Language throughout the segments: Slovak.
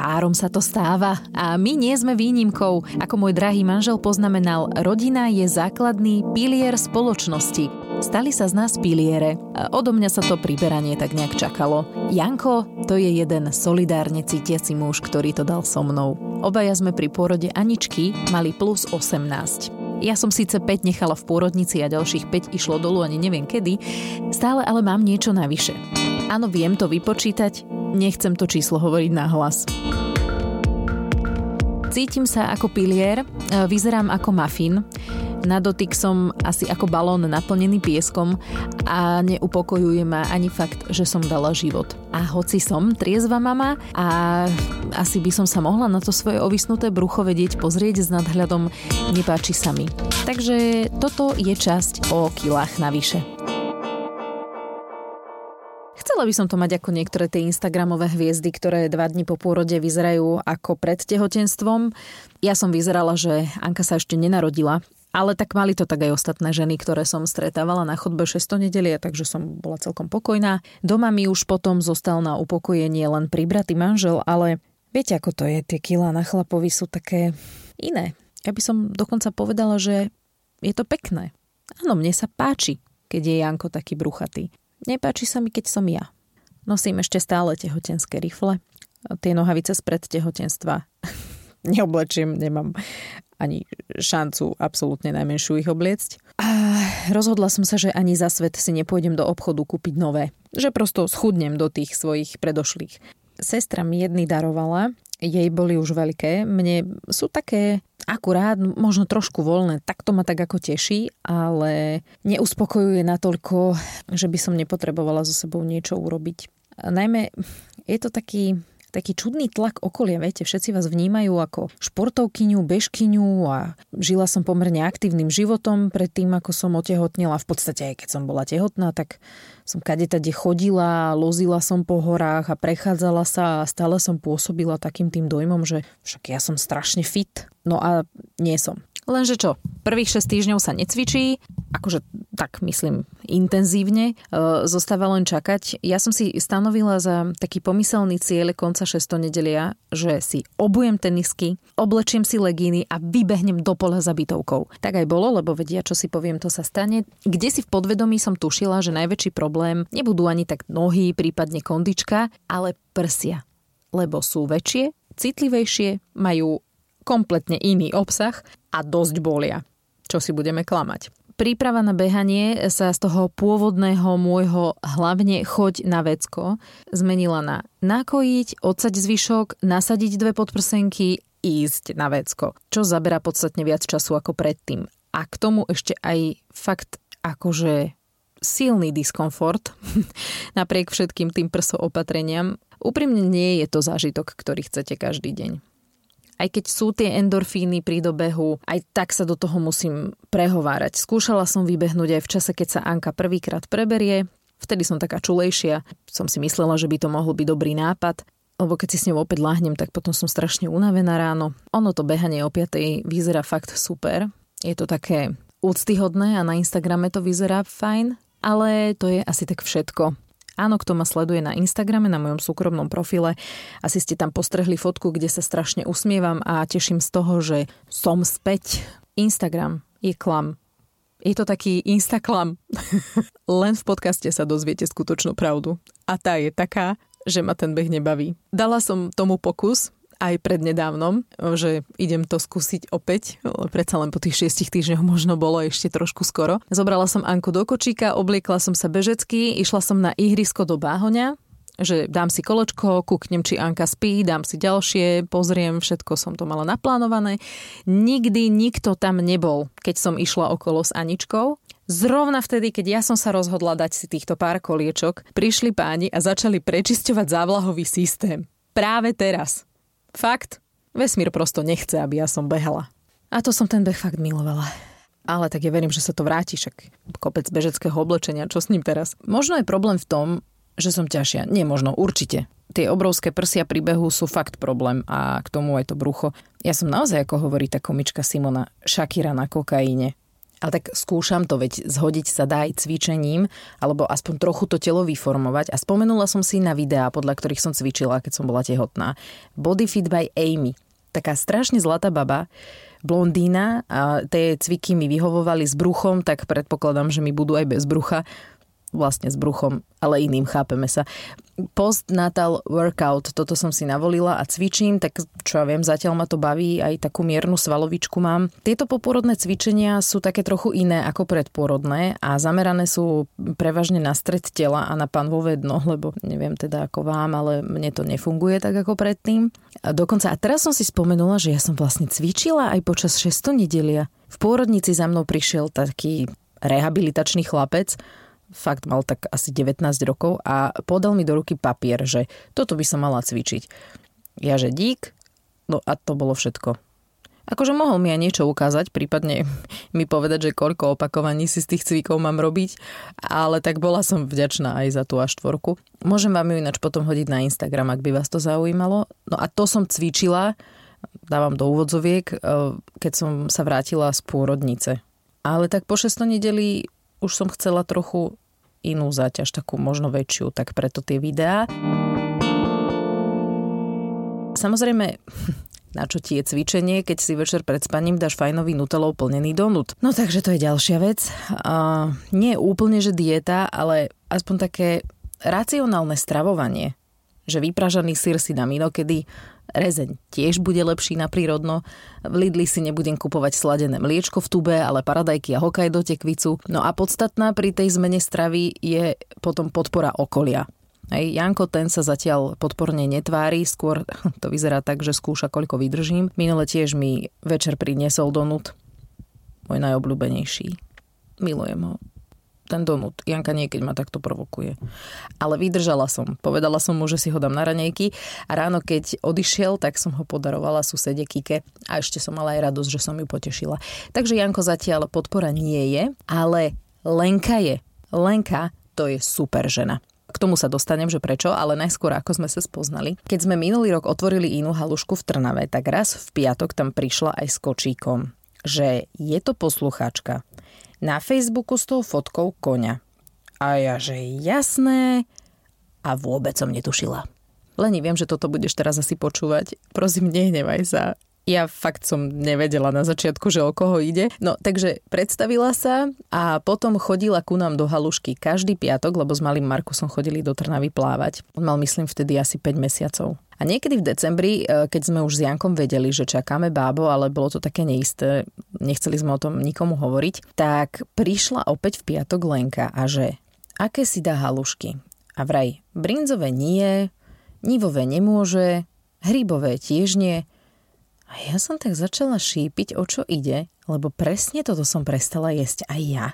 Párom sa to stáva a my nie sme výnimkou. Ako môj drahý manžel poznamenal, rodina je základný pilier spoločnosti. Stali sa z nás piliere. Odo mňa sa to priberanie tak nejak čakalo. Janko, to je jeden solidárne cítiaci muž, ktorý to dal so mnou. Obaja sme pri pôrode Aničky mali plus 18. Ja som síce 5 nechala v pôrodnici a ďalších 5 išlo dolu ani neviem kedy, stále ale mám niečo navyše. Áno, viem to vypočítať, nechcem to číslo hovoriť na hlas. Cítim sa ako pilier, e, vyzerám ako mafín. Na dotyk som asi ako balón naplnený pieskom a neupokojuje ma ani fakt, že som dala život. A hoci som triezva mama a asi by som sa mohla na to svoje ovisnuté brucho vedieť pozrieť s nadhľadom, nepáči sa mi. Takže toto je časť o kilách navyše. Chcela by som to mať ako niektoré tie Instagramové hviezdy, ktoré dva dni po pôrode vyzerajú ako pred tehotenstvom. Ja som vyzerala, že Anka sa ešte nenarodila, ale tak mali to tak aj ostatné ženy, ktoré som stretávala na chodbe 6. nedelie, takže som bola celkom pokojná. Doma mi už potom zostal na upokojenie len pribratý manžel, ale viete ako to je, tie kila na chlapovi sú také iné. Ja by som dokonca povedala, že je to pekné. Áno, mne sa páči, keď je Janko taký bruchatý. Nepáči sa mi, keď som ja. Nosím ešte stále tehotenské rifle. Tie nohavice spred tehotenstva neoblečím, nemám ani šancu absolútne najmenšiu ich obliecť. A rozhodla som sa, že ani za svet si nepôjdem do obchodu kúpiť nové. Že prosto schudnem do tých svojich predošlých. Sestra mi jedny darovala, jej boli už veľké. Mne sú také akurát, možno trošku voľné, tak to ma tak ako teší, ale neuspokojuje natoľko, že by som nepotrebovala so sebou niečo urobiť. Najmä je to taký taký čudný tlak okolia, viete, všetci vás vnímajú ako športovkyňu, bežkyňu a žila som pomerne aktívnym životom pred tým, ako som otehotnila. V podstate aj keď som bola tehotná, tak som kade tade chodila, lozila som po horách a prechádzala sa a stále som pôsobila takým tým dojmom, že však ja som strašne fit. No a nie som. Lenže čo, prvých 6 týždňov sa necvičí, akože tak myslím intenzívne, e, zostáva len čakať. Ja som si stanovila za taký pomyselný cieľ konca 6. nedelia, že si obujem tenisky, oblečiem si legíny a vybehnem do pola za bytovkou. Tak aj bolo, lebo vedia, čo si poviem, to sa stane. Kde si v podvedomí som tušila, že najväčší problém nebudú ani tak nohy, prípadne kondička, ale prsia. Lebo sú väčšie, citlivejšie, majú kompletne iný obsah a dosť bolia. Čo si budeme klamať. Príprava na behanie sa z toho pôvodného môjho hlavne choď na vecko zmenila na nakojiť, odsať zvyšok, nasadiť dve podprsenky, ísť na vecko, čo zabera podstatne viac času ako predtým. A k tomu ešte aj fakt akože silný diskomfort napriek všetkým tým prso opatreniam. Úprimne nie je to zážitok, ktorý chcete každý deň aj keď sú tie endorfíny pri dobehu, aj tak sa do toho musím prehovárať. Skúšala som vybehnúť aj v čase, keď sa Anka prvýkrát preberie, vtedy som taká čulejšia, som si myslela, že by to mohol byť dobrý nápad, lebo keď si s ňou opäť lahnem, tak potom som strašne unavená ráno. Ono to behanie o 5. vyzerá fakt super. Je to také úctyhodné a na Instagrame to vyzerá fajn, ale to je asi tak všetko. Áno, kto ma sleduje na Instagrame, na mojom súkromnom profile, asi ste tam postrehli fotku, kde sa strašne usmievam a teším z toho, že som späť. Instagram je klam. Je to taký instaklam. Len v podcaste sa dozviete skutočnú pravdu. A tá je taká, že ma ten beh nebaví. Dala som tomu pokus, aj prednedávnom, že idem to skúsiť opäť, predsa len po tých šiestich týždňoch možno bolo ešte trošku skoro. Zobrala som Anku do kočíka, obliekla som sa bežecky, išla som na ihrisko do Báhoňa, že dám si koločko, kúknem, či Anka spí, dám si ďalšie, pozriem, všetko som to mala naplánované. Nikdy nikto tam nebol, keď som išla okolo s Aničkou. Zrovna vtedy, keď ja som sa rozhodla dať si týchto pár koliečok, prišli páni a začali prečisťovať závlahový systém. Práve teraz. Fakt, vesmír prosto nechce, aby ja som behala. A to som ten beh fakt milovala. Ale tak ja verím, že sa to vráti, však kopec bežeckého oblečenia, čo s ním teraz? Možno je problém v tom, že som ťažšia. Nie možno, určite. Tie obrovské prsia pri behu sú fakt problém a k tomu aj to brucho. Ja som naozaj, ako hovorí tá komička Simona, Shakira na kokaíne. Ale tak skúšam to, veď zhodiť sa dá aj cvičením, alebo aspoň trochu to telo vyformovať. A spomenula som si na videá, podľa ktorých som cvičila, keď som bola tehotná. Body Fit by Amy. Taká strašne zlatá baba, blondína a tie cviky mi vyhovovali s bruchom, tak predpokladám, že mi budú aj bez brucha vlastne s bruchom, ale iným, chápeme sa. Postnatal workout, toto som si navolila a cvičím, tak čo ja viem, zatiaľ ma to baví, aj takú miernu svalovičku mám. Tieto poporodné cvičenia sú také trochu iné ako predporodné a zamerané sú prevažne na stred tela a na panvové dno, lebo neviem teda ako vám, ale mne to nefunguje tak ako predtým. A dokonca, a teraz som si spomenula, že ja som vlastne cvičila aj počas 6 nedelia. V pôrodnici za mnou prišiel taký rehabilitačný chlapec, fakt mal tak asi 19 rokov a podal mi do ruky papier, že toto by som mala cvičiť. Ja že dík, no a to bolo všetko. Akože mohol mi aj niečo ukázať, prípadne mi povedať, že koľko opakovaní si z tých cvikov mám robiť, ale tak bola som vďačná aj za tú až štvorku. Môžem vám ju ináč potom hodiť na Instagram, ak by vás to zaujímalo. No a to som cvičila, dávam do úvodzoviek, eh, keď som sa vrátila z pôrodnice. Ale tak po 6 nedeli už som chcela trochu inú záťaž, takú možno väčšiu, tak preto tie videá. Samozrejme, na čo ti je cvičenie, keď si večer pred spaním dáš fajnový nutelov plnený donut. No takže to je ďalšia vec. Uh, nie úplne, že dieta, ale aspoň také racionálne stravovanie. Že vypražaný sír si dám inokedy, Rezeň tiež bude lepší na prírodno. V Lidli si nebudem kupovať sladené mliečko v tube, ale paradajky a do tekvicu. No a podstatná pri tej zmene stravy je potom podpora okolia. Hej, Janko ten sa zatiaľ podporne netvári, skôr to vyzerá tak, že skúša, koľko vydržím. Minule tiež mi večer priniesol donut, môj najobľúbenejší. Milujem ho ten donut. Janka niekedy ma takto provokuje. Ale vydržala som. Povedala som mu, že si ho dám na ranejky a ráno, keď odišiel, tak som ho podarovala susede Kike a ešte som mala aj radosť, že som ju potešila. Takže Janko zatiaľ podpora nie je, ale Lenka je. Lenka to je super žena. K tomu sa dostanem, že prečo, ale najskôr ako sme sa spoznali. Keď sme minulý rok otvorili inú halušku v Trnave, tak raz v piatok tam prišla aj s kočíkom, že je to poslucháčka na Facebooku s tou fotkou koňa. A ja, že jasné, a vôbec som netušila. Leni, viem, že toto budeš teraz asi počúvať. Prosím, nehnevaj sa. Ja fakt som nevedela na začiatku, že o koho ide. No, takže predstavila sa a potom chodila ku nám do halušky každý piatok, lebo s malým Markusom chodili do Trnavy plávať. On mal, myslím, vtedy asi 5 mesiacov. A niekedy v decembri, e, keď sme už s Jankom vedeli, že čakáme bábo, ale bolo to také neisté, nechceli sme o tom nikomu hovoriť, tak prišla opäť v piatok Lenka a že aké si dá halušky. A vraj, brinzové nie, nivové nemôže, hrybové tiež nie. A ja som tak začala šípiť, o čo ide, lebo presne toto som prestala jesť aj ja.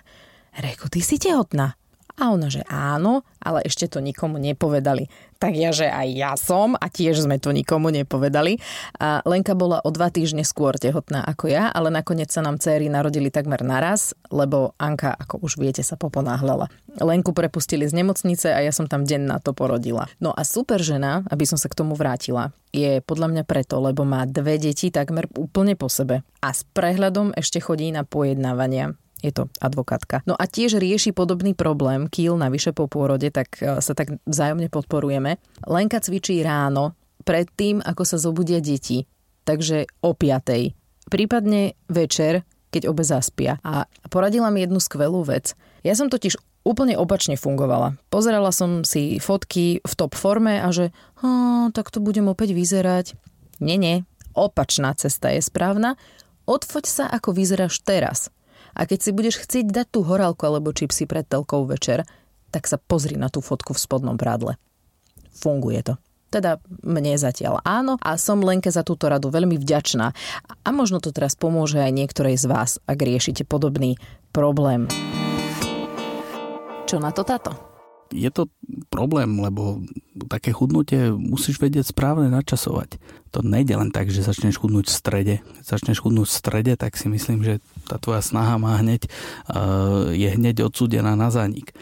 Reku, ty si tehotná. A ona, že áno, ale ešte to nikomu nepovedali. Tak ja, že aj ja som a tiež sme to nikomu nepovedali. A Lenka bola o dva týždne skôr tehotná ako ja, ale nakoniec sa nám céry narodili takmer naraz, lebo Anka, ako už viete, sa poponáhľala. Lenku prepustili z nemocnice a ja som tam deň na to porodila. No a super žena, aby som sa k tomu vrátila, je podľa mňa preto, lebo má dve deti takmer úplne po sebe. A s prehľadom ešte chodí na pojednávania je to advokátka. No a tiež rieši podobný problém, kýl navyše po pôrode, tak e, sa tak vzájomne podporujeme. Lenka cvičí ráno, predtým, ako sa zobudia deti, takže o 5. Prípadne večer, keď obe zaspia. A poradila mi jednu skvelú vec. Ja som totiž úplne opačne fungovala. Pozerala som si fotky v top forme a že tak to budem opäť vyzerať. Nie, nie, opačná cesta je správna. Odfoď sa, ako vyzeráš teraz. A keď si budeš chcieť dať tú horálku alebo čipsy pred telkou večer, tak sa pozri na tú fotku v spodnom prádle. Funguje to. Teda mne zatiaľ áno a som Lenke za túto radu veľmi vďačná. A možno to teraz pomôže aj niektorej z vás, ak riešite podobný problém. Čo na to táto? Je to problém, lebo také chudnutie musíš vedieť správne načasovať. To nejde len tak, že začneš chudnúť v strede. Keď začneš chudnúť v strede, tak si myslím, že tá tvoja snaha má hneď, uh, je hneď odsúdená na zánik.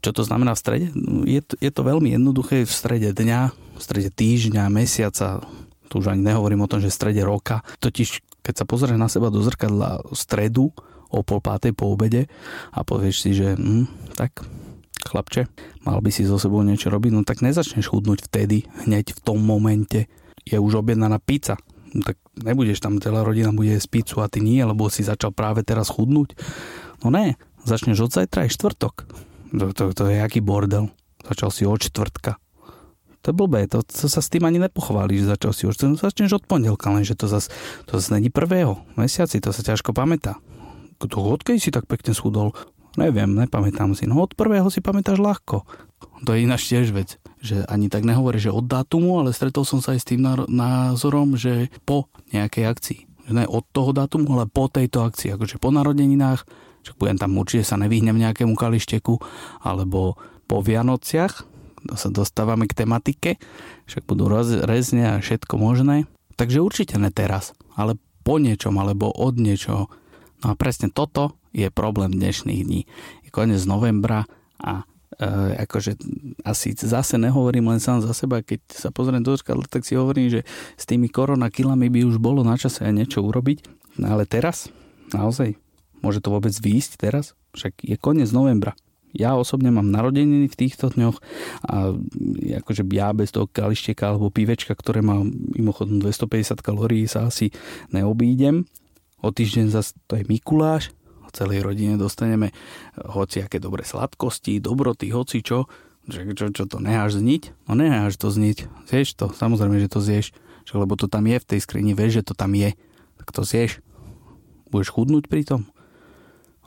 Čo to znamená v strede? Je to, je to veľmi jednoduché v strede dňa, v strede týždňa, mesiaca, tu už ani nehovorím o tom, že v strede roka. Totiž, keď sa pozrieš na seba do zrkadla v stredu, o pol pátej po obede a povieš si, že hm, tak chlapče, mal by si so sebou niečo robiť, no tak nezačneš chudnúť vtedy, hneď v tom momente. Je už objednaná pizza, no tak nebudeš tam, celá rodina bude jesť pizzu a ty nie, lebo si začal práve teraz chudnúť. No ne, začneš od zajtra aj štvrtok. To, to, to je aký bordel. Začal si od čtvrtka. To je blbé, to, to sa s tým ani nepochváli, začal si už, no, začneš od pondelka, lenže to zase to zas není prvého mesiaci, to sa ťažko pamätá. Kto odkedy si tak pekne schudol? Neviem, nepamätám si. No od prvého si pamätáš ľahko. To je ináč tiež vec, že ani tak nehovorí, že od dátumu, ale stretol som sa aj s tým názorom, že po nejakej akcii. Ne od toho dátumu, ale po tejto akcii. Akože po narodeninách, že budem tam určite sa nevyhnem nejakému kališteku, alebo po Vianociach, to sa dostávame k tematike, však budú rezne a všetko možné. Takže určite ne teraz, ale po niečom, alebo od niečoho. No a presne toto je problém dnešných dní. Je koniec novembra a e, akože asi zase nehovorím len sám za seba, keď sa pozriem do zrkadla, tak si hovorím, že s tými koronakilami by už bolo na čase aj niečo urobiť. No ale teraz, naozaj, môže to vôbec výjsť teraz? Však je koniec novembra. Ja osobne mám narodeniny v týchto dňoch a akože ja bez toho kališteka alebo pivečka, ktoré má mimochodom 250 kalórií sa asi neobídem. O týždeň zase to je Mikuláš, celej rodine dostaneme hociaké dobré sladkosti, dobroty, hoci čo, že čo, čo to necháš zniť? No necháš to zniť. Zješ to, samozrejme, že to zješ. Že, lebo to tam je v tej skrini, vieš, že to tam je. Tak to zješ. Budeš chudnúť pri tom.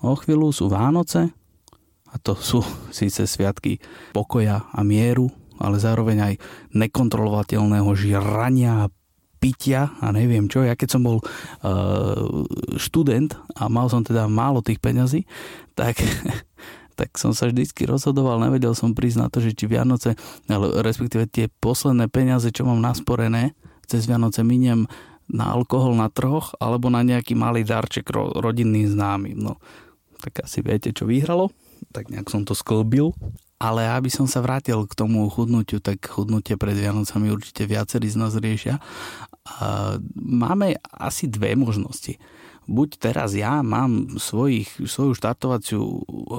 O chvíľu sú Vánoce a to sú síce sviatky pokoja a mieru, ale zároveň aj nekontrolovateľného žrania a pitia a neviem čo. Ja keď som bol uh, študent a mal som teda málo tých peňazí, tak, tak som sa vždycky rozhodoval, nevedel som prísť na to, že či Vianoce, ale respektíve tie posledné peniaze, čo mám nasporené, cez Vianoce miniem na alkohol na troch alebo na nejaký malý darček ro, rodinným známym. No, tak asi viete, čo vyhralo. Tak nejak som to sklbil ale aby som sa vrátil k tomu chudnutiu, tak chudnutie pred Vianocami určite viacerí z nás riešia. Máme asi dve možnosti. Buď teraz ja mám svojich, svoju štartovaciu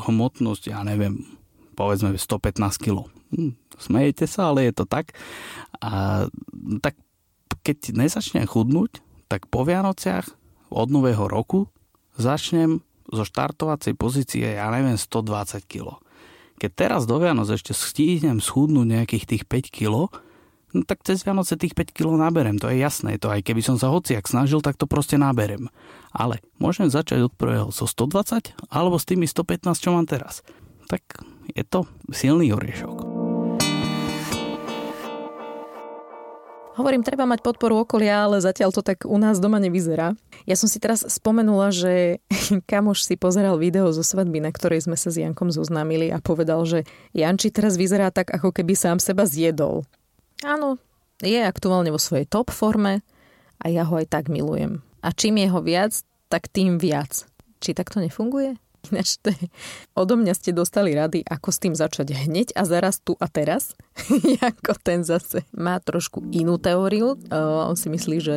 hmotnosť, ja neviem, povedzme 115 kg. Hm, smejete sa, ale je to tak. A, tak keď nezačnem chudnúť, tak po Vianociach od nového roku začnem zo štartovacej pozície, ja neviem, 120 kg keď teraz do Vianoc ešte stíhnem schudnúť nejakých tých 5 kg, no tak cez Vianoce tých 5 kg naberem, to je jasné. To aj keby som sa hociak snažil, tak to proste naberem. Ale môžem začať od prvého so 120 alebo s tými 115, čo mám teraz. Tak je to silný oriešok. Hovorím, treba mať podporu okolia, ale zatiaľ to tak u nás doma nevyzerá. Ja som si teraz spomenula, že kamoš si pozeral video zo svadby, na ktorej sme sa s Jankom zoznámili a povedal, že Janči teraz vyzerá tak, ako keby sám seba zjedol. Áno, je aktuálne vo svojej top forme a ja ho aj tak milujem. A čím je ho viac, tak tým viac. Či takto nefunguje? Ináč to je, odo mňa ste dostali rady, ako s tým začať hneď a zaraz tu a teraz. ako ten zase má trošku inú teóriu. Uh, on si myslí, že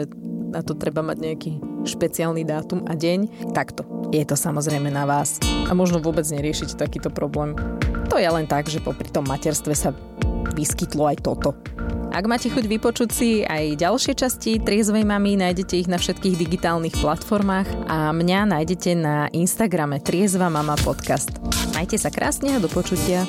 na to treba mať nejaký špeciálny dátum a deň. Takto. Je to samozrejme na vás. A možno vôbec neriešiť takýto problém. To je len tak, že popri tom materstve sa vyskytlo aj toto. Ak máte chuť vypočuť si aj ďalšie časti Triezvej mamy, nájdete ich na všetkých digitálnych platformách a mňa nájdete na Instagrame Triezva mama podcast. Majte sa krásne a do počutia.